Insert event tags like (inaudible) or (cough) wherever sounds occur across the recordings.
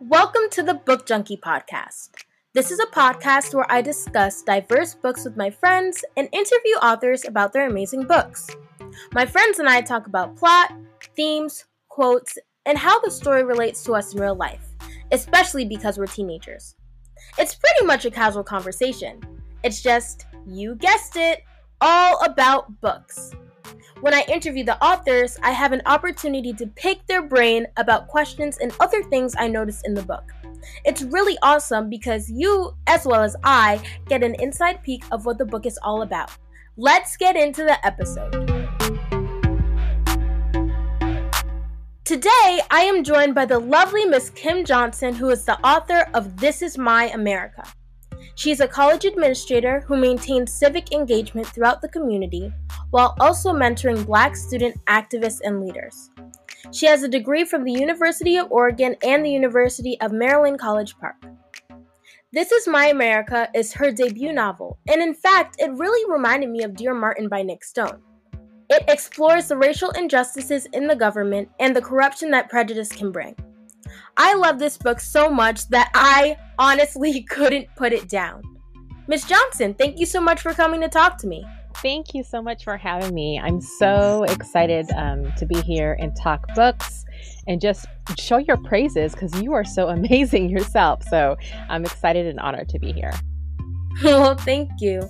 Welcome to the Book Junkie Podcast. This is a podcast where I discuss diverse books with my friends and interview authors about their amazing books. My friends and I talk about plot, themes, quotes, and how the story relates to us in real life, especially because we're teenagers. It's pretty much a casual conversation. It's just, you guessed it, all about books. When I interview the authors, I have an opportunity to pick their brain about questions and other things I noticed in the book. It's really awesome because you, as well as I, get an inside peek of what the book is all about. Let's get into the episode. Today, I am joined by the lovely Miss Kim Johnson, who is the author of This Is My America. She is a college administrator who maintains civic engagement throughout the community while also mentoring black student activists and leaders. She has a degree from the University of Oregon and the University of Maryland College Park. This Is My America is her debut novel, and in fact, it really reminded me of Dear Martin by Nic Stone. It explores the racial injustices in the government and the corruption that prejudice can bring. I love this book so much that I honestly (laughs) couldn't put it down. Miss Johnson, thank you so much for coming to talk to me. Thank you so much for having me. I'm so excited um, to be here and talk books and just show your praises because you are so (laughs) amazing yourself. So I'm excited and honored to be here. (laughs) well, thank you.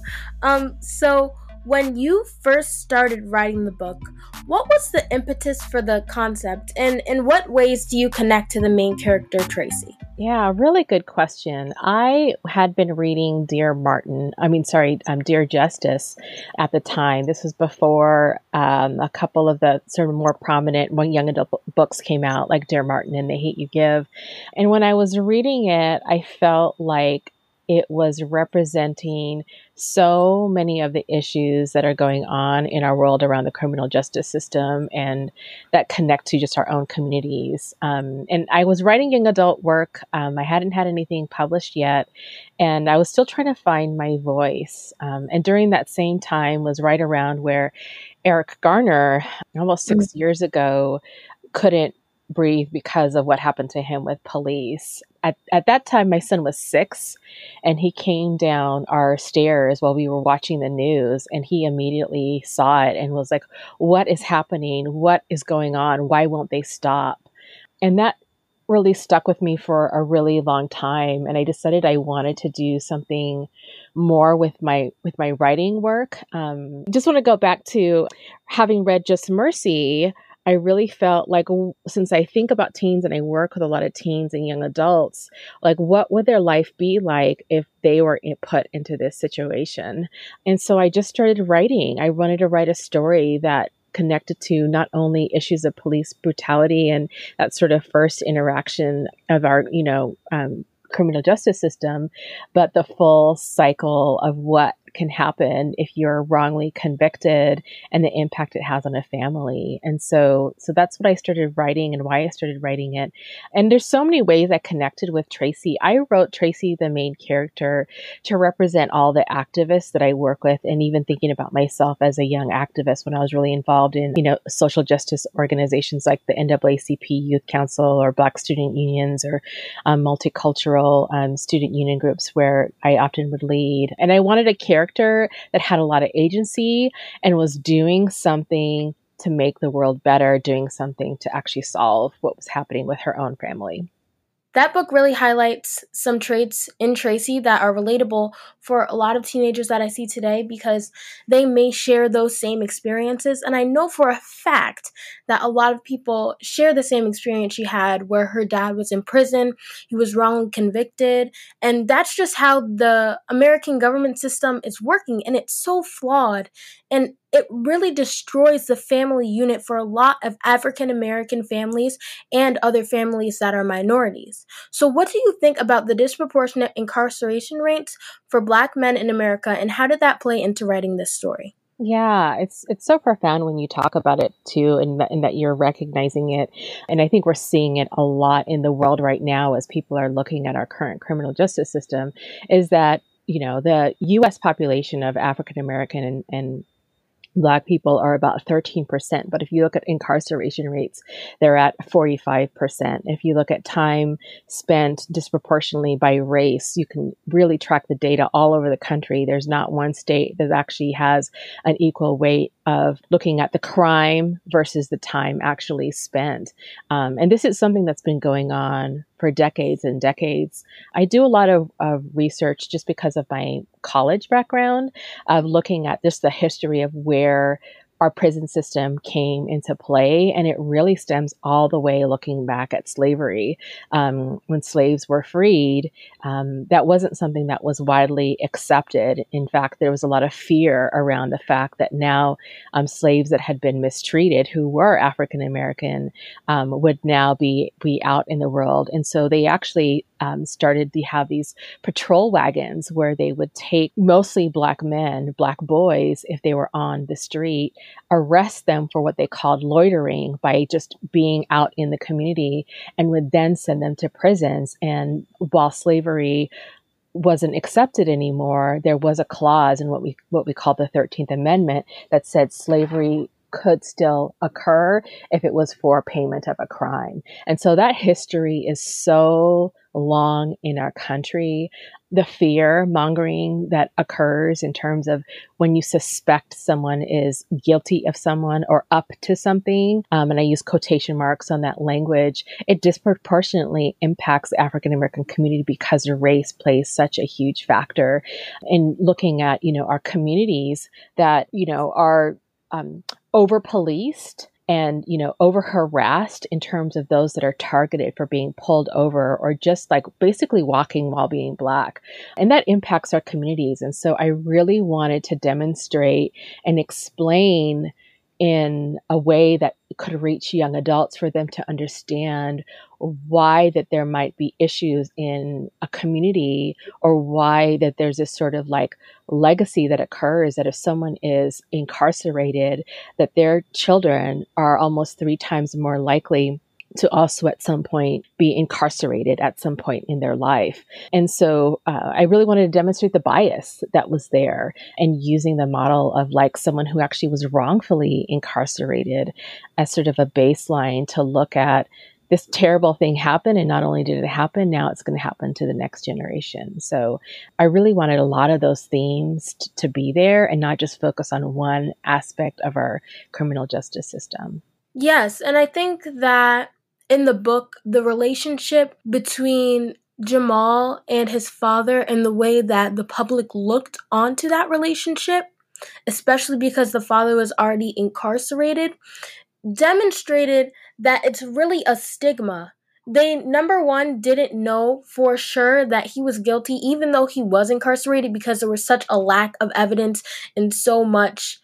Um, so when you first started writing the book, what was the impetus for the concept, and in what ways do you connect to the main character, Tracy? Yeah, really good question. I had been reading Dear Martin, I mean, sorry, um, Dear Justice at the time. This was before um, a couple of the sort of more prominent young adult books came out, like Dear Martin and The Hate You Give. And when I was reading it, I felt like it was representing so many of the issues that are going on in our world around the criminal justice system and that connect to just our own communities. Um, and I was writing young adult work. Um, I hadn't had anything published yet, and I was still trying to find my voice. Um, and during that same time was right around where Eric Garner, almost 6 mm-hmm. years ago, couldn't breathe because of what happened to him with police. At, at that time, my son was six, and he came down our stairs while we were watching the news, and he immediately saw it and was like, What is happening? What is going on? Why won't they stop? And that really stuck with me for a really long time and i decided i wanted to do something more with my with my writing work um, just want to go back to having read just mercy I really felt like since I think about teens and I work with a lot of teens and young adults, like what would their life be like if they were put into this situation? And so I just started writing. I wanted to write a story that connected to not only issues of police brutality and that sort of first interaction of our, you know, um, criminal justice system, but the full cycle of what can happen if you're wrongly convicted and the impact it has on a family. And so, so that's what I started writing and why I started writing it. And there's so many ways I connected with Tracy. I wrote Tracy, the main character, to represent all the activists that I work with and even thinking about myself as a young activist when I was really involved in, you know, social justice organizations like the NAACP Youth Council or Black Student Unions or um, multicultural um, student union groups where I often would lead. And I wanted a character character that had a lot of agency and was doing something to make the world better, doing something to actually solve what was happening with her own family. That book really highlights some traits in Tracy that are relatable for a lot of teenagers that I see today because they may share those same experiences. And I know for a fact that a lot of people share the same experience she had where her dad was in prison, he was wrongly convicted. And that's just how the American government system is working. And it's so flawed. And it really destroys the family unit for a lot of African American families and other families that are minorities. So, what do you think about the disproportionate incarceration rates for Black men in America, and how did that play into writing this story? Yeah, it's it's so profound when you talk about it too, and that, and that you're recognizing it. And I think we're seeing it a lot in the world right now as people are looking at our current criminal justice system. Is that you know the U.S. population of African American and, and Black people are about 13%. But if you look at incarceration rates, they're at 45%. If you look at time spent disproportionately by race, you can really track the data all over the country. There's not one state that actually has an equal weight of looking at the crime versus the time actually spent. Um, and this is something that's been going on for decades and decades. I do a lot of, of research just because of my college background of looking at just the history of where our prison system came into play. And it really stems all the way looking back at slavery. Um, when slaves were freed, um, that wasn't something that was widely accepted. In fact, there was a lot of fear around the fact that now um, slaves that had been mistreated, who were African American, um, would now be, be out in the world. And so they actually um, started to have these patrol wagons where they would take mostly black men, black boys, if they were on the street, arrest them for what they called loitering by just being out in the community, and would then send them to prisons. And while slavery wasn't accepted anymore, there was a clause in what we what we call the Thirteenth Amendment that said slavery could still occur if it was for payment of a crime. And so that history is so long in our country. The fear mongering that occurs in terms of when you suspect someone is guilty of someone or up to something, um, and I use quotation marks on that language, it disproportionately impacts the African American community because race plays such a huge factor in looking at, you know, our communities that, you know, are um, over policed and you know over harassed in terms of those that are targeted for being pulled over or just like basically walking while being black. And that impacts our communities. And so i really wanted to demonstrate and explain in a way that could reach young adults for them to understand why that there might be issues in a community or why that there's this sort of like legacy that occurs that if someone is incarcerated that their children are almost three times more likely to also at some point be incarcerated at some point in their life. And so uh, I really wanted to demonstrate the bias that was there and using the model of like someone who actually was wrongfully incarcerated as sort of a baseline to look at this terrible thing happened and not only did it happen now it's going to happen to the next generation so i really wanted a lot of those themes t- to be there and not just focus on one aspect of our criminal justice system yes and i think that in the book the relationship between Jamal and his father and the way that the public looked onto that relationship, especially because the father was already incarcerated, demonstrated that it's really a stigma. They, number one, didn't know for sure that he was guilty, even though he was incarcerated, because there was such a lack of evidence and so much,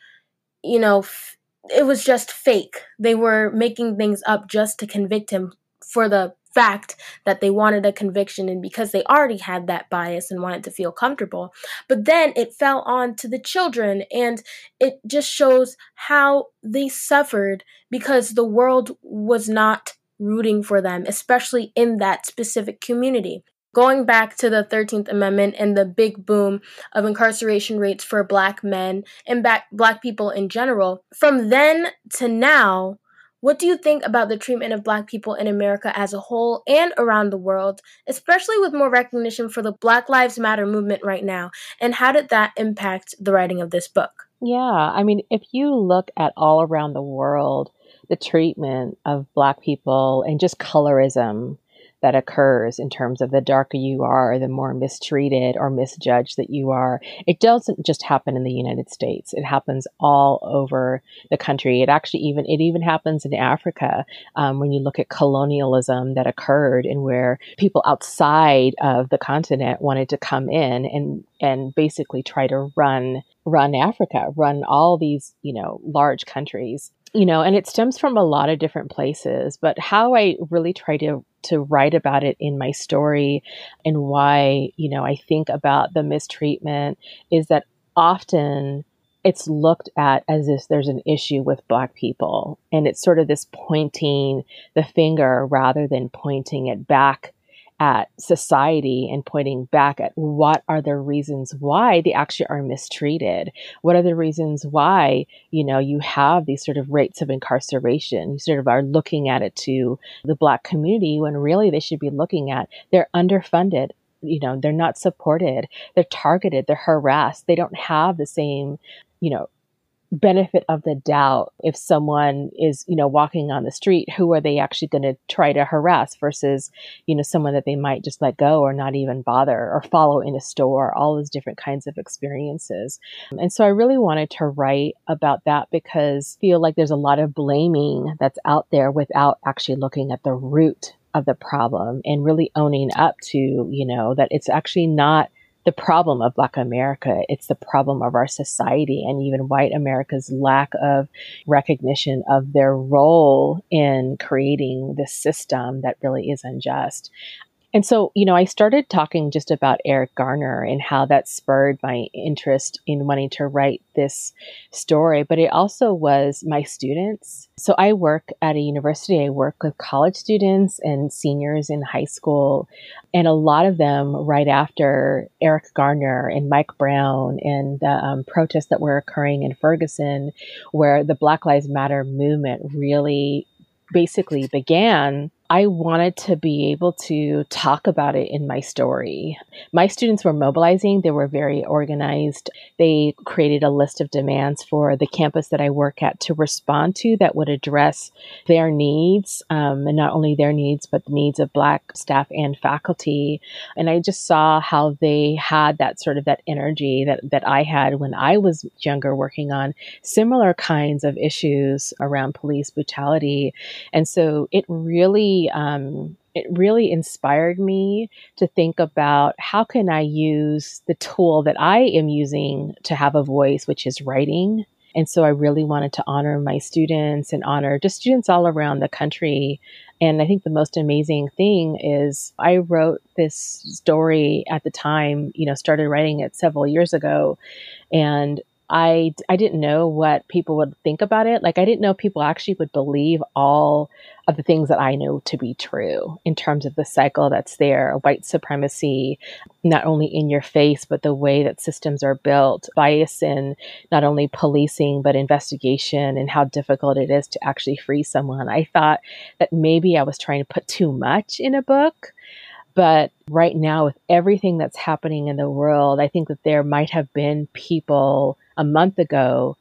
you know, f- it was just fake. They were making things up just to convict him for the fact that they wanted a conviction and because they already had that bias and wanted to feel comfortable. But then it fell on to the children and it just shows how they suffered because the world was not rooting for them, especially in that specific community. Going back to the 13th Amendment and the big boom of incarceration rates for black men and back, black people in general, from then to now, what do you think about the treatment of black people in America as a whole and around the world, especially with more recognition for the Black Lives Matter movement right now? And how did that impact the writing of this book? Yeah, I mean, if you look at all around the world, the treatment of black people and just colorism that occurs in terms of the darker you are, the more mistreated or misjudged that you are. It doesn't just happen in the United States. It happens all over the country. It actually even it even happens in Africa um, when you look at colonialism that occurred and where people outside of the continent wanted to come in and and basically try to run run Africa, run all these you know large countries you know, and it stems from a lot of different places. But how I really try to to write about it in my story. And why, you know, I think about the mistreatment is that often it's looked at as if there's an issue with black people. And it's sort of this pointing the finger rather than pointing it back at society and pointing back at what are the reasons why they actually are mistreated? What are the reasons why you know you have these sort of rates of incarceration? You sort of are looking at it to the black community when really they should be looking at they're underfunded you know they're not supported they're targeted they're harassed they don't have the same you know benefit of the doubt if someone is you know walking on the street who are they actually going to try to harass versus you know someone that they might just let go or not even bother or follow in a store all those different kinds of experiences. And so i really wanted to write about that because I feel like there's a lot of blaming that's out there without actually looking at the root of the problem and really owning up to you know that it's actually not the problem of Black America. It's the problem of our society and even white America's lack of recognition of their role in creating this system that really is unjust. And so, you know, I started talking just about Eric Garner and how that spurred my interest in wanting to write this story, but it also was my students. So I work at a university, I work with college students and seniors in high school, and a lot of them right after Eric Garner and Mike Brown and the um, protests that were occurring in Ferguson, where the Black Lives Matter movement really basically began I wanted to be able to talk about it in my story. My students were mobilizing, they were very organized. They created a list of demands for the campus that I work at to respond to that would address their needs, um, and not only their needs, but the needs of Black staff and faculty. And I just saw how they had that sort of that energy that, that I had when I was younger working on similar kinds of issues around police brutality. And so it really um, it really inspired me to think about how can I use the tool that I am using to have a voice, which is writing. And so I really wanted to honor my students and honor just students all around the country. And I think the most amazing thing is I wrote this story at the time, you know, started writing it several years ago. And I I didn't know what people would think about it. Like I didn't know people actually would believe all of the things that I know to be true in terms of the cycle that's there, white supremacy, not only in your face, but the way that systems are built, bias in not only policing, but investigation and how difficult it is to actually free someone. I thought that maybe I was trying to put too much in a book. But right now, with everything that's happening in the world, I think that there might have been people a month ago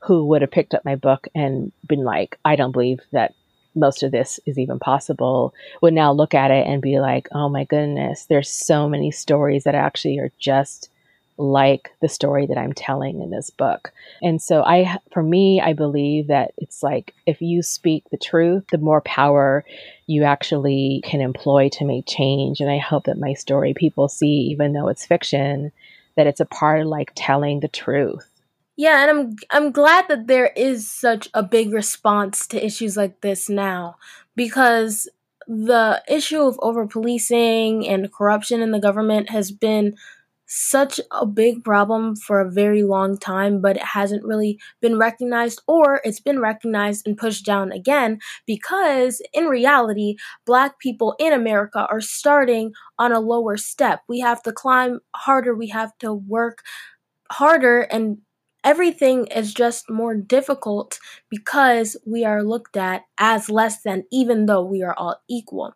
who would have picked up my book and been like, I don't believe that most of this is even possible would now look at it and be like, oh my goodness, there's so many stories that actually are just like the story that I'm telling in this book. And so I for me I believe that it's like if you speak the truth, the more power you actually can employ to make change and I hope that my story people see even though it's fiction that it's a part of like telling the truth. Yeah, and I'm I'm glad that there is such a big response to issues like this now because the issue of over policing and corruption in the government has been such a big problem for a very long time, but it hasn't really been recognized, or it's been recognized and pushed down again because in reality, black people in America are starting on a lower step. We have to climb harder, we have to work harder, and everything is just more difficult because we are looked at as less than, even though we are all equal.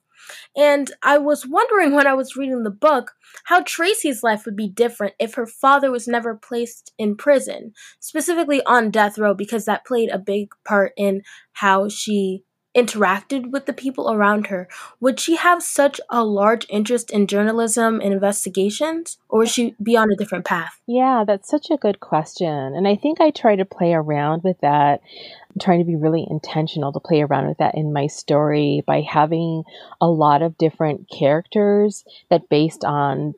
And I was wondering when I was reading the book how Tracy's life would be different if her father was never placed in prison, specifically on death row, because that played a big part in how she interacted with the people around her, would she have such a large interest in journalism and investigations, or would she be on a different path? Yeah, that's such a good question. And I think I try to play around with that, I'm trying to be really intentional to play around with that in my story by having a lot of different characters that based on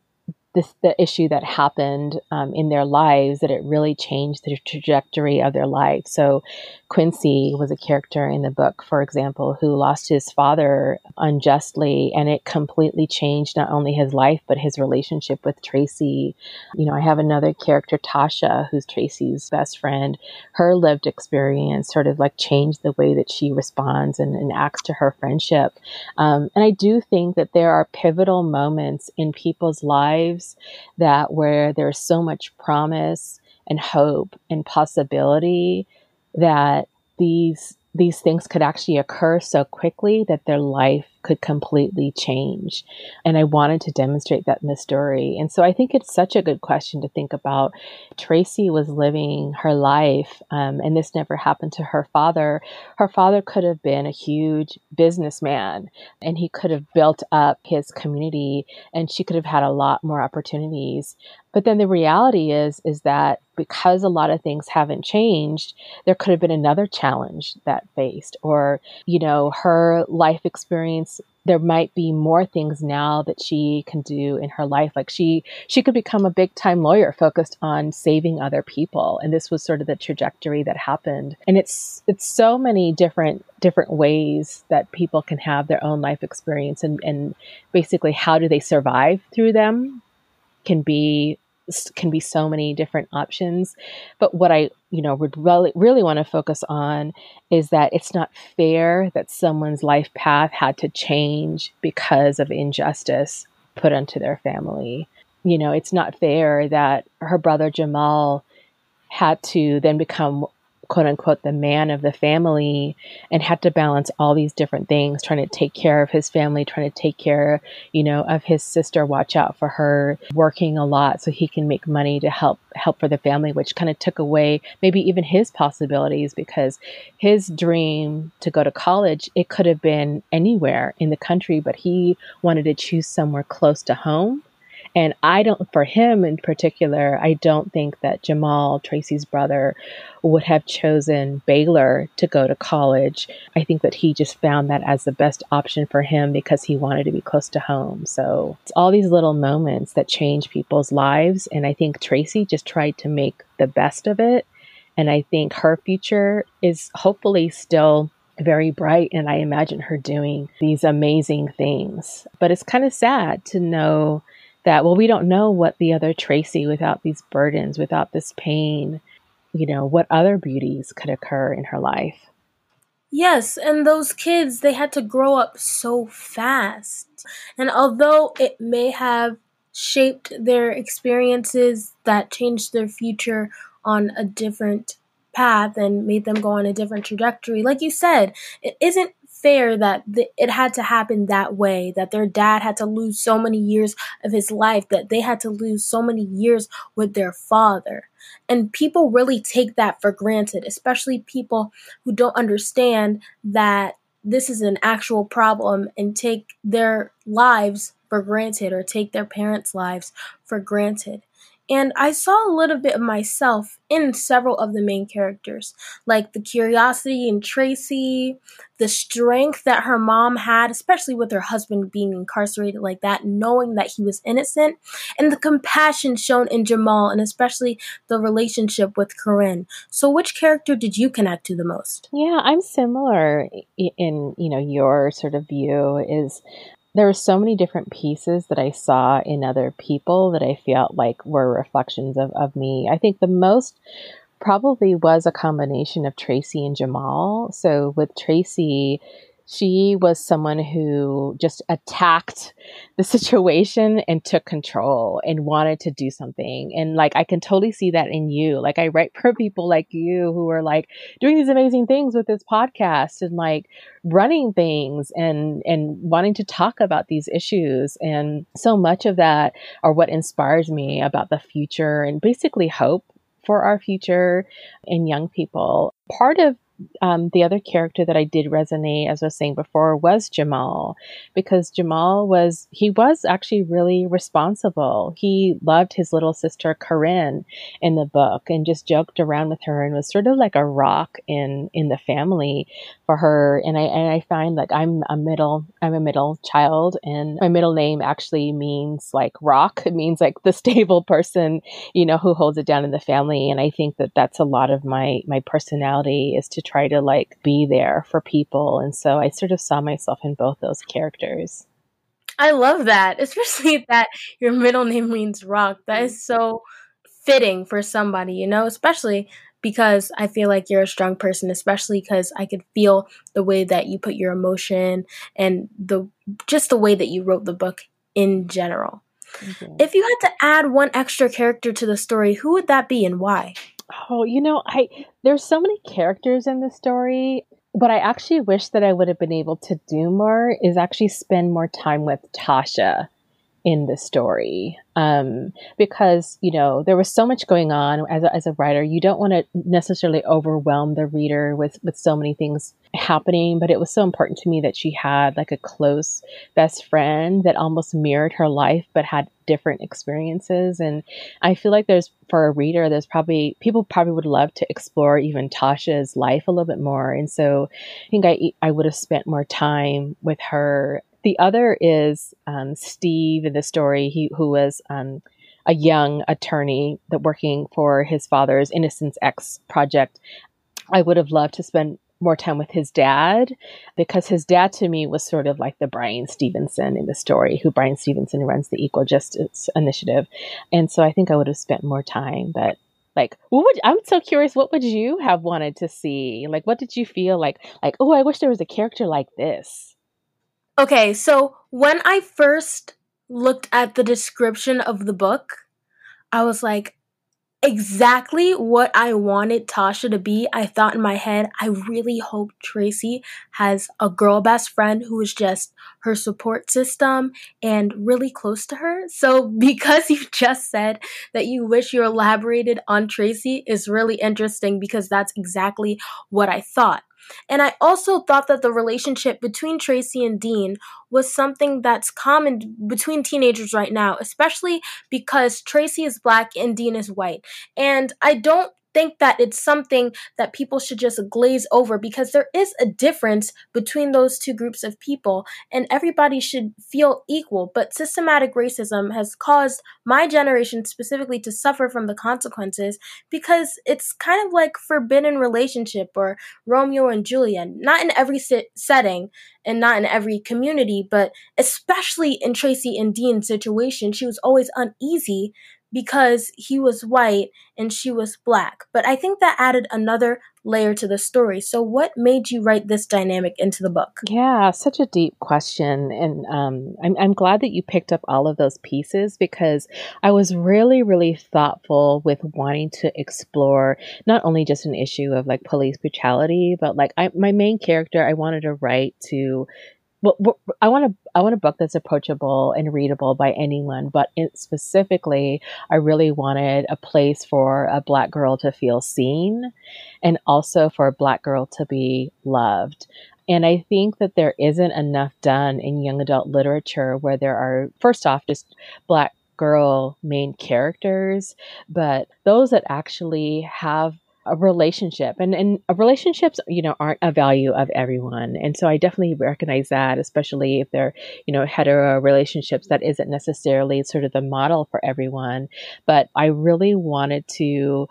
the issue that happened um, in their lives that it really changed the trajectory of their life. So, Quincy was a character in the book, for example, who lost his father unjustly, and it completely changed not only his life but his relationship with Tracy. You know, I have another character, Tasha, who's Tracy's best friend. Her lived experience sort of like changed the way that she responds and, and acts to her friendship. Um, and I do think that there are pivotal moments in people's lives that where there's so much promise and hope and possibility that these these things could actually occur so quickly that their life could completely change. And I wanted to demonstrate that in the story. And so I think it's such a good question to think about. Tracy was living her life, um, and this never happened to her father. Her father could have been a huge businessman, and he could have built up his community, and she could have had a lot more opportunities. But then the reality is, is that because a lot of things haven't changed, there could have been another challenge that faced, or, you know, her life experience there might be more things now that she can do in her life. Like she she could become a big time lawyer focused on saving other people. And this was sort of the trajectory that happened. And it's it's so many different different ways that people can have their own life experience. And and basically how do they survive through them can be can be so many different options. But what I, you know, would really, really want to focus on is that it's not fair that someone's life path had to change because of injustice put onto their family. You know, it's not fair that her brother Jamal had to then become quote unquote the man of the family and had to balance all these different things trying to take care of his family trying to take care you know of his sister watch out for her working a lot so he can make money to help help for the family which kind of took away maybe even his possibilities because his dream to go to college it could have been anywhere in the country but he wanted to choose somewhere close to home and I don't, for him in particular, I don't think that Jamal, Tracy's brother, would have chosen Baylor to go to college. I think that he just found that as the best option for him because he wanted to be close to home. So it's all these little moments that change people's lives. And I think Tracy just tried to make the best of it. And I think her future is hopefully still very bright and I imagine her doing these amazing things. But it's kind of sad to know that, well, we don't know what the other Tracy without these burdens, without this pain, you know, what other beauties could occur in her life. Yes, and those kids, they had to grow up so fast. And although it may have shaped their experiences that changed their future on a different path and made them go on a different trajectory, like you said, it isn't fair that th- it had to happen that way, that their dad had to lose so many years of his life, that they had to lose so many years with their father. And people really take that for granted, especially people who don't understand that this is an actual problem and take their lives for granted or take their parents' lives for granted. And I saw a little bit of myself in several of the main characters, like the curiosity in Tracy, the strength that her mom had, especially with her husband being incarcerated like that, knowing that he was innocent, and the compassion shown in Jamal, and especially the relationship with Corinne. So, which character did you connect to the most? Yeah, I'm similar in you know your sort of view. Is there were so many different pieces that I saw in other people that I felt like were reflections of, of me. I think the most probably was a combination of Tracy and Jamal. So with Tracy, she was someone who just attacked the situation and took control and wanted to do something. And like, I can totally see that in you. Like, I write for people like you who are like doing these amazing things with this podcast and like running things and, and wanting to talk about these issues. And so much of that are what inspires me about the future and basically hope for our future and young people. Part of um, the other character that I did resonate, as I was saying before, was Jamal, because Jamal was he was actually really responsible. He loved his little sister Corinne in the book and just joked around with her and was sort of like a rock in in the family for her. And I and I find like I'm a middle I'm a middle child, and my middle name actually means like rock. (laughs) It means like the stable person, you know, who holds it down in the family. And I think that that's a lot of my my personality is to try to like be there for people. And so I sort of saw myself in both those characters. I love that, especially (laughs) that your middle name means rock. That is so fitting for somebody, you know, especially because I feel like you're a strong person, especially because I could feel the way that you put your emotion and the just the way that you wrote the book in general. Mm-hmm. If you had to add one extra character to the story, who would that be and why? Oh, you know, I there's so many characters in the story. What I actually wish that I would have been able to do more is actually spend more time with Tasha in the story um, because you know there was so much going on as a, as a writer. You don't want to necessarily overwhelm the reader with with so many things happening but it was so important to me that she had like a close best friend that almost mirrored her life but had different experiences and i feel like there's for a reader there's probably people probably would love to explore even tasha's life a little bit more and so i think i i would have spent more time with her the other is um, Steve in the story, he, who was um, a young attorney that working for his father's Innocence X project. I would have loved to spend more time with his dad because his dad to me was sort of like the Brian Stevenson in the story, who Brian Stevenson runs the Equal Justice Initiative. And so I think I would have spent more time, but like what would I'm so curious what would you have wanted to see? Like what did you feel like like oh I wish there was a character like this? Okay, so when I first looked at the description of the book, I was like, exactly what I wanted Tasha to be. I thought in my head, I really hope Tracy has a girl best friend who is just her support system and really close to her. (laughs) So, because you just said that you wish you elaborated on Tracy is really interesting because that's exactly what I thought. And I also thought that the relationship between Tracy and Dean was something that's common between teenagers right now, especially because Tracy is black and Dean is white. And I don't think that it's something that people should just glaze over because there is a difference between those two groups of people and everybody should feel equal. But systematic racism has caused my generation specifically to suffer from the consequences because it's kind of like forbidden relationship or Romeo and Juliet. Not in every setting and not in every community, but especially in Tracy and Dean's situation, she was always uneasy because he was white and she was black. But I think that added another layer to the story. So, what made you write this dynamic into the book? Yeah, such a deep question. And um, I'm, I'm glad that you picked up all of those pieces because I was really, really thoughtful with wanting to explore not only just an issue of like police brutality, but like I, my main character, I wanted to write to well, I want a I want a book that's approachable and readable by anyone, but specifically, I really wanted a place for a black girl to feel seen, and also for a black girl to be loved. And I think that there isn't enough done in young adult literature where there are, first off, just black girl main characters, but those that actually have a relationship. And and relationships you know aren't a value of everyone. And so i definitely recognize that especially if they're you know hetero relationships that isn't necessarily sort of the model for everyone. But i really wanted to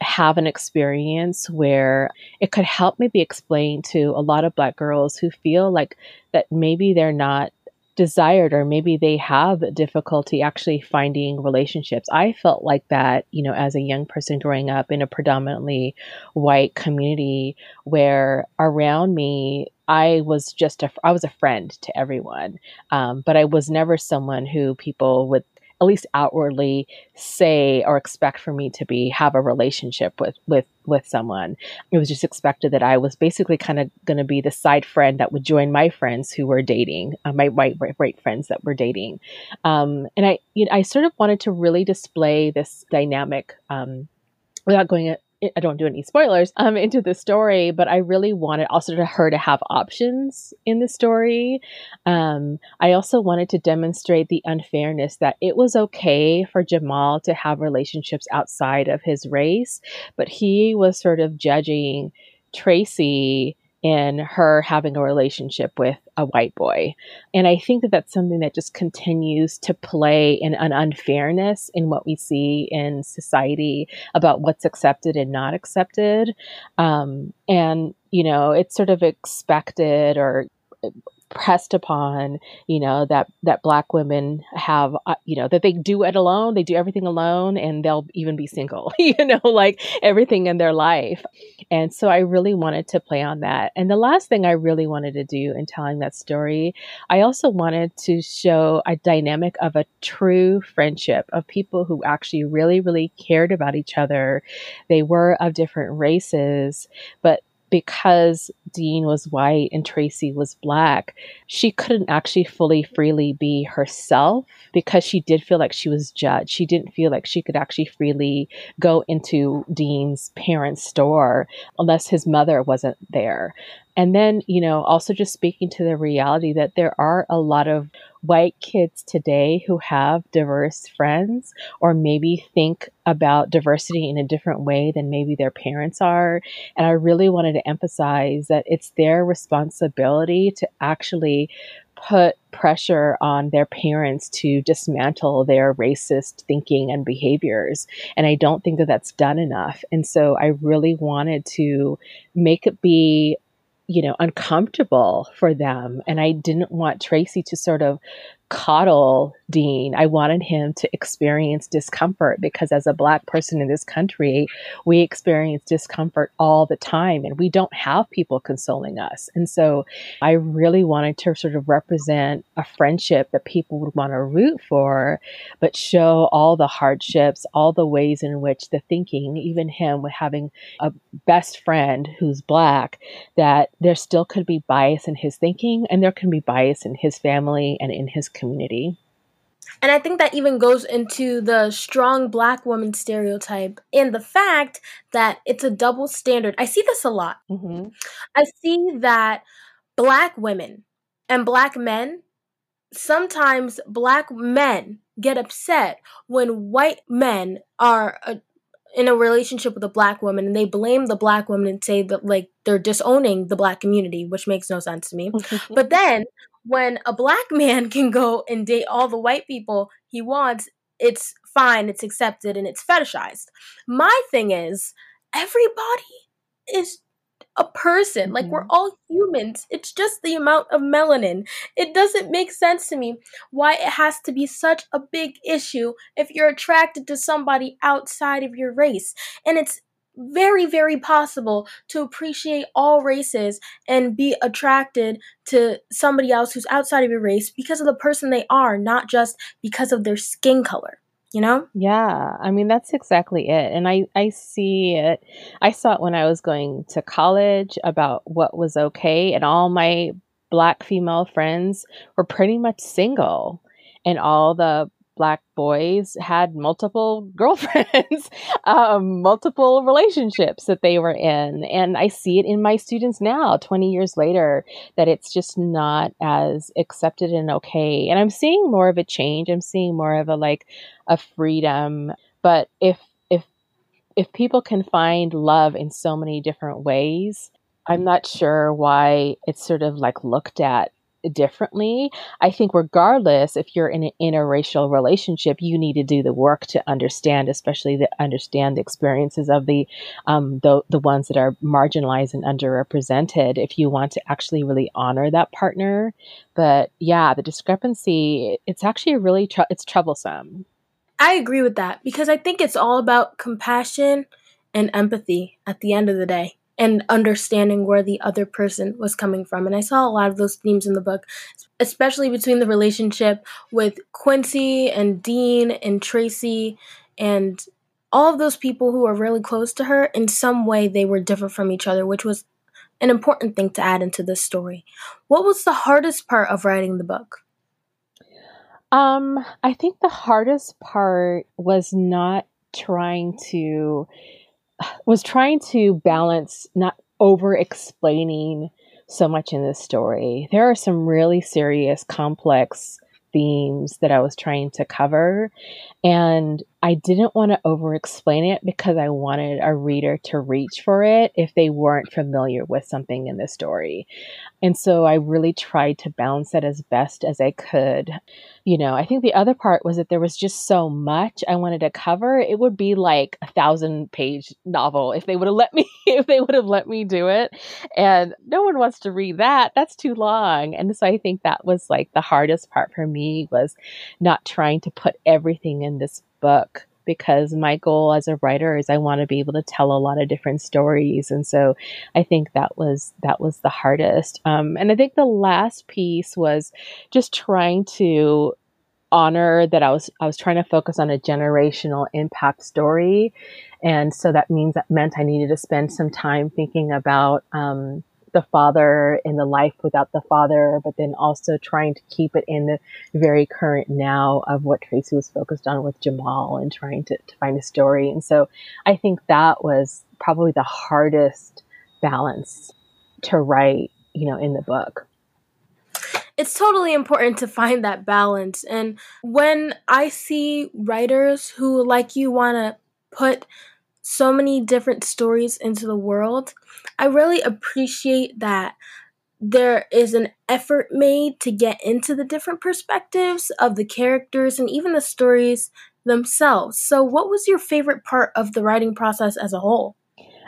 have an experience where it could help maybe explain to a lot of black girls who feel like that maybe they're not desired or maybe they have difficulty actually finding relationships. I felt like that, you know, as a young person growing up in a predominantly white community where around me I was just a I was a friend to everyone, um, but I was never someone who people would at least outwardly say or expect for me to be have a relationship with with with someone. It was just expected that I was basically kind of going to be the side friend that would join my friends who were dating, uh, my white white friends that were dating, um, and I you know, I sort of wanted to really display this dynamic um, without going I don't do any spoilers um, into the story, but I really wanted also to her to have options in the story. Um, I also wanted to demonstrate the unfairness that it was okay for Jamal to have relationships outside of his race, but he was sort of judging Tracy in her having a relationship with a white boy. And I think that that's something that just continues to play in an unfairness in what we see in society about what's accepted and not accepted. Um, and, you know, it's sort of expected or pressed upon, you know, that that black women have, uh, you know, that they do it alone, they do everything alone, and they'll even be single, (laughs) you know, like everything in their life. And so I really wanted to play on that. And the last thing I really wanted to do in telling that story, I also wanted to show a dynamic of a true friendship of people who actually really, really cared about each other. They were of different races, but because Dean was white and Tracy was black, she couldn't actually fully freely be herself because she did feel like she was judged. She didn't feel like she could actually freely go into Dean's parents' store unless his mother wasn't there. And then, you know, also just speaking to the reality that there are a lot of white kids today who have diverse friends or maybe think about diversity in a different way than maybe their parents are. And I really wanted to emphasize that it's their responsibility to actually put pressure on their parents to dismantle their racist thinking and behaviors. And I don't think that that's done enough. And so I really wanted to make it be you know, uncomfortable for them. And I didn't want Tracy to sort of coddle Dean. I wanted him to experience discomfort because as a black person in this country, we experience discomfort all the time and we don't have people consoling us. And so I really wanted to sort of represent a friendship that people would want to root for, but show all the hardships, all the ways in which the thinking, even him with having a best friend who's black, that there still could be bias in his thinking and there can be bias in his family and in his community. And I think that even goes into the strong black woman stereotype and the fact that it's a double standard. I see this a lot. Mm-hmm. I see that black women and black men, sometimes black men get upset when white men are uh, in a relationship with a black woman and they blame the black woman and say that like they're disowning the black community, which makes no sense to me. (laughs) but then when a black man (laughs) can go and date all the white people he wants, it's fine, it's accepted, and it's fetishized. My thing is, everybody is a person. Like, we're mm-hmm. all humans. It's just the amount of melanin. It doesn't make sense to me why it has to be such a big issue if you're attracted to somebody outside of your race. And it's very, very possible to appreciate all races and be attracted to somebody else who's outside of your race because of the person they are, not just because of their skin color. You know? Yeah, I mean that's exactly it. And I I see it. I saw it when I was going to college about what was okay and all my black female friends were pretty much single and all the black boys had multiple (laughs) girlfriends, um, multiple relationships that they were in. And I see it in my students now, 20 years later, that it's just not as accepted and okay. And I'm seeing more of a change. I'm seeing more of a like a freedom. But if, if, if people can find love in so many different ways, I'm not sure why it's sort of like looked at differently. I think, regardless, if you're in an interracial relationship, you need to do the work to understand, especially to understand the experiences of the um, the the ones that are marginalized and underrepresented. If you want to actually really honor that partner, but yeah, the discrepancy it's actually really tr- it's troublesome. I agree with that because I think it's all about compassion and empathy at the end of the day and understanding where the other person was coming from. And I saw a lot of those themes in the book, especially between the relationship with Quincy and Dean and Tracy and all of those people who are really close to her. In some way, they were different from each other, which was an important thing to add into this story. What was the hardest part of writing the book? Um, I think the hardest part was not trying to was trying to balance not over explaining so much in this story. There are some really serious, complex themes that I was trying to cover. And I didn't want to over explain it because I wanted a reader to reach for it if they weren't familiar with something in the story. And so I really tried to balance that as best as I could you know, I think the other part was that there was just so much I wanted to cover. It would be like a thousand page novel if they would have let me (laughs) if they would have let me do it. And no one wants to read that. That's too long. And so I think that was like the hardest part for me was not trying to put everything in this book because my goal as a writer is I want to be able to tell a lot of different stories, and so I think that was that was the hardest. Um, and I think the last piece was just trying to honor that I was I was trying to focus on a generational impact story, and so that means that meant I needed to spend some time thinking about. Um, the father in the life without the father, but then also trying to keep it in the very current now of what Tracy was focused on with Jamal and trying to, to find a story. And so I think that was probably the hardest balance to write, you know, in the book it's totally important to find that balance. And when I see writers who, like you, want to put so many different stories into the world. I really appreciate that there is an effort made to get into the different perspectives of the characters and even the stories themselves. So, what was your favorite part of the writing process as a whole?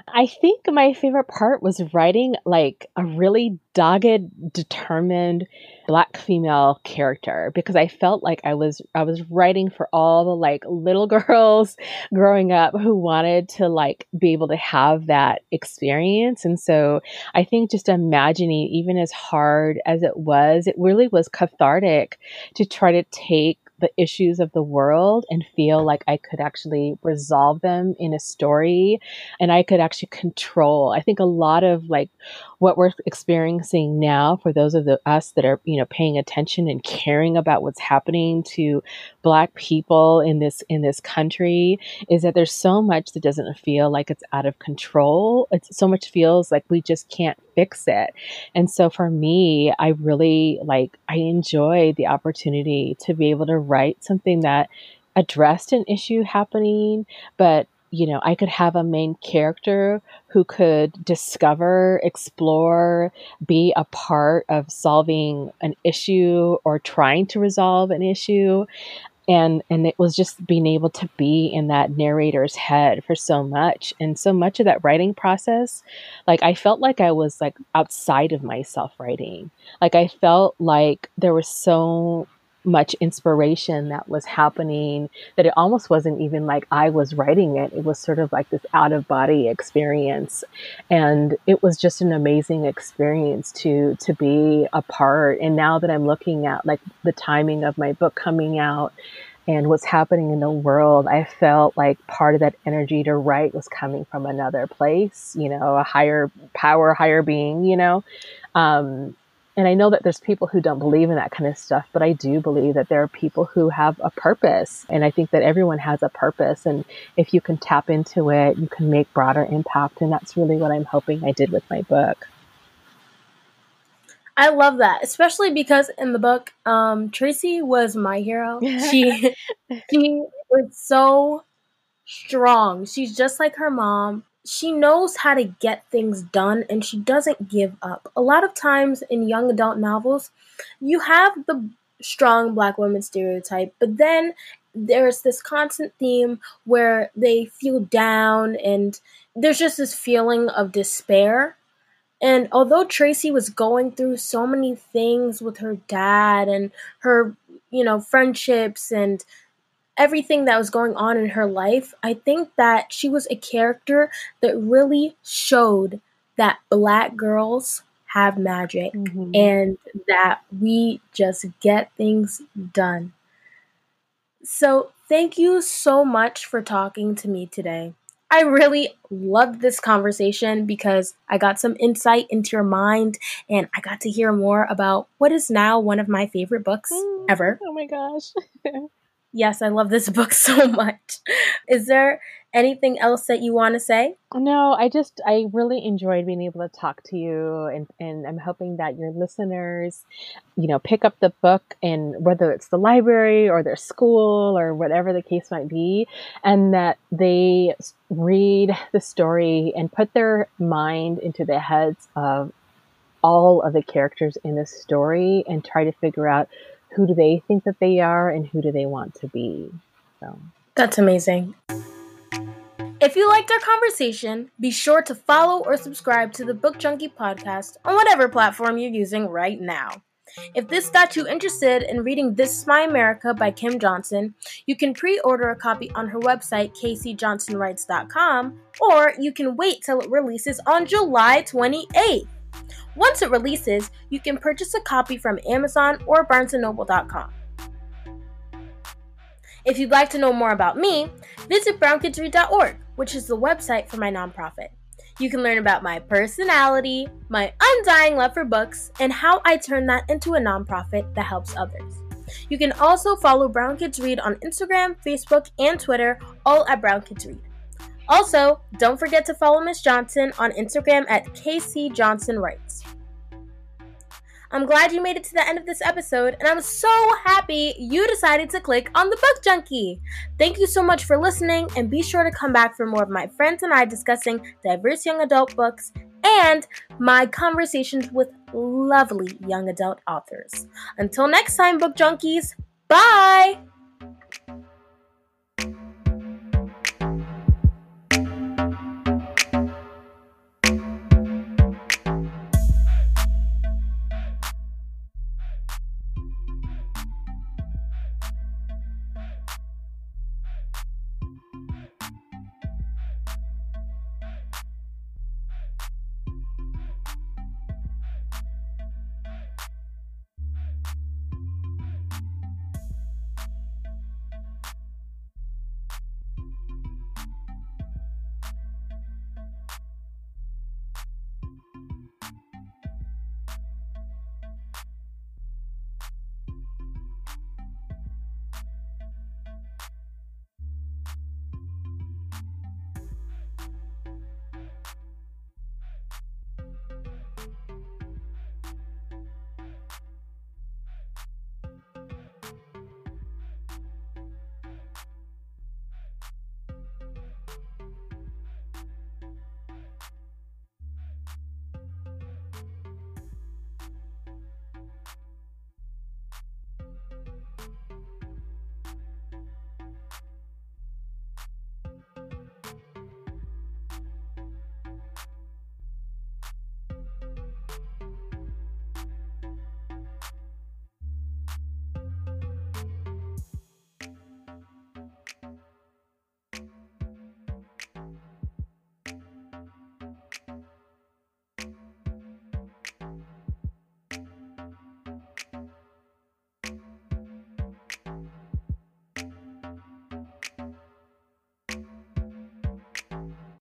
I think my favorite part was writing like a really dogged, determined black female character because I felt like I was I was writing for all the like little (laughs) girls growing up who wanted to like be able to have that experience. And so I think just imagining even as hard as it was, it really was cathartic to try to take the issues of the world and feel like I could actually resolve them in a story and I could actually control. I think a lot of like what we're experiencing now for those of the, us that are, you know, paying attention and caring about what's happening to black people in this in this country is that there's so much that doesn't feel like it's out of control. It's so much feels like we just can't fix it. And so for me, I really like I enjoy the opportunity to be able to write something that addressed an issue happening, but you know, I could have a main character who could discover, explore, be a part of solving an issue or trying to resolve an issue. And and it was just being able to be in that narrator's head for so much. And so much of that writing process, like I felt like I was like outside of myself writing. Like I felt like there was so much inspiration that was happening that it almost wasn't even like I was writing it. It was sort of like this out of body experience. And it was just an amazing experience to to be a part. And now that I'm looking at like the timing of my book coming out and what's happening in the world, I felt like part of that energy to write was coming from another place, you know, a higher power, higher being, you know. Um, and I know that there's people who don't believe in that kind of stuff, but I do believe that there are people who have a purpose. And I think that everyone has a purpose. And if you can tap into it, you can make broader impact. And that's really what I'm hoping I did with my book. I love that, especially because in the book, um, Tracy was my hero. (laughs) She she was so strong. She's just like her mom she knows how to get things done and she doesn't give up. A lot of times in young adult novels, you have the strong black woman stereotype, but then there's this constant theme where they feel down and there's just this feeling of despair. And although Tracy was going through so many things with her dad and her, you know, friendships and everything that was going on in her life, I think that she was a character that really showed that black girls have magic mm-hmm. and that we just get things done. So, thank you so much for talking to me today. I really loved this conversation because I got some insight into your mind and I got to hear more about what is now one of my favorite books mm, ever. Oh my gosh. (laughs) Yes, I love this (laughs) book so much. Is there Anything else that you want to say? No, I just, I really enjoyed being able to talk to you. And, and I'm hoping that your listeners, you know, pick up the book and whether it's the library or their school or whatever the case might be, and that they read the story and put their mind into the heads of all of the characters in this story and try to figure out who do they think that they are and who do they want to be. So that's amazing. If you liked our conversation, be sure to follow or subscribe to the Book Junkie podcast on whatever platform you're using right now. If this got you interested in reading This Is My America by Kim Johnson, you can pre order a copy on her website, kcjohnsonwrites.com, or you can wait till it releases on July 28th. Once it releases, you can purchase a copy from Amazon or BarnesandNoble.com. If you'd like to know more about me, visit brownkidsread.org, which is the website for my nonprofit. You can learn about my personality, my undying love for books, and how I turn that into a nonprofit that helps others. You can also follow Brown Kids Read on Instagram, Facebook, and Twitter, all at Brown Kids Read. Also, don't forget to follow Miss Johnson on Instagram at KC Johnson Writes. I'm glad you made it to the end of this episode, and I'm so happy you decided to click on the Book Junkie. Thank you so much for listening, and be sure to come back for more of my friends and I discussing diverse young adult books and my conversations with lovely young adult authors. Until next time, Book Junkies, bye!